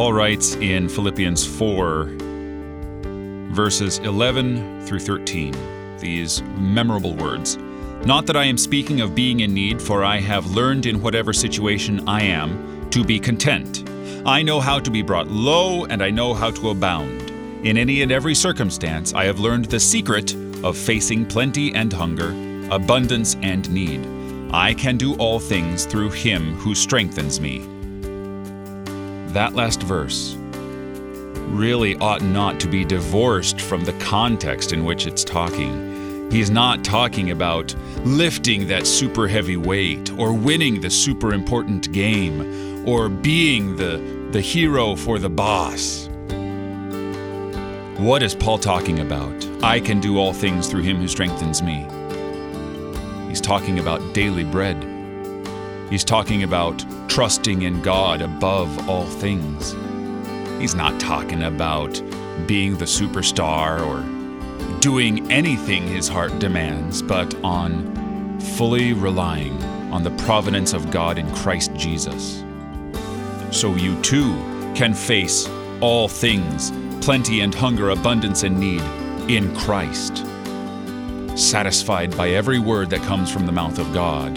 Paul writes in Philippians 4, verses 11 through 13, these memorable words Not that I am speaking of being in need, for I have learned in whatever situation I am to be content. I know how to be brought low, and I know how to abound. In any and every circumstance, I have learned the secret of facing plenty and hunger, abundance and need. I can do all things through Him who strengthens me. That last verse really ought not to be divorced from the context in which it's talking. He's not talking about lifting that super heavy weight or winning the super important game or being the, the hero for the boss. What is Paul talking about? I can do all things through him who strengthens me. He's talking about daily bread. He's talking about trusting in God above all things. He's not talking about being the superstar or doing anything his heart demands, but on fully relying on the providence of God in Christ Jesus. So you too can face all things, plenty and hunger, abundance and need, in Christ satisfied by every word that comes from the mouth of God.